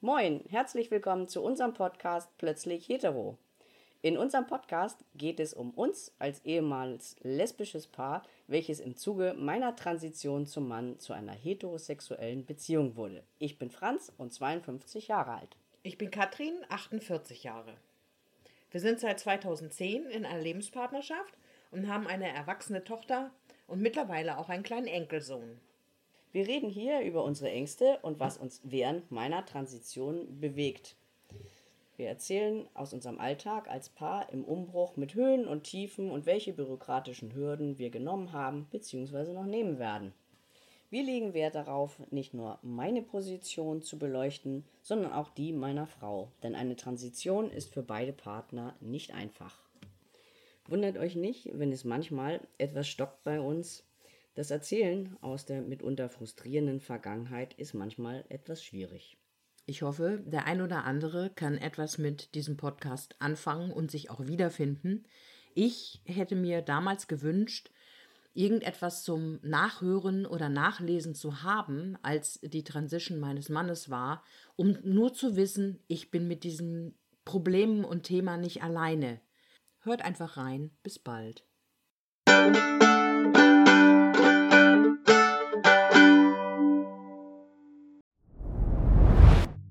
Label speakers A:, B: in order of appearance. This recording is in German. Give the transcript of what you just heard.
A: Moin, herzlich willkommen zu unserem Podcast Plötzlich Hetero. In unserem Podcast geht es um uns als ehemals lesbisches Paar, welches im Zuge meiner Transition zum Mann zu einer heterosexuellen Beziehung wurde. Ich bin Franz und 52 Jahre alt.
B: Ich bin Katrin, 48 Jahre. Wir sind seit 2010 in einer Lebenspartnerschaft und haben eine erwachsene Tochter und mittlerweile auch einen kleinen Enkelsohn.
A: Wir reden hier über unsere Ängste und was uns während meiner Transition bewegt. Wir erzählen aus unserem Alltag als Paar im Umbruch mit Höhen und Tiefen und welche bürokratischen Hürden wir genommen haben bzw. noch nehmen werden. Wir legen Wert darauf, nicht nur meine Position zu beleuchten, sondern auch die meiner Frau, denn eine Transition ist für beide Partner nicht einfach. Wundert euch nicht, wenn es manchmal etwas stockt bei uns. Das Erzählen aus der mitunter frustrierenden Vergangenheit ist manchmal etwas schwierig.
B: Ich hoffe, der ein oder andere kann etwas mit diesem Podcast anfangen und sich auch wiederfinden. Ich hätte mir damals gewünscht, irgendetwas zum Nachhören oder Nachlesen zu haben, als die Transition meines Mannes war, um nur zu wissen, ich bin mit diesem Problem und Thema nicht alleine. Hört einfach rein. Bis bald.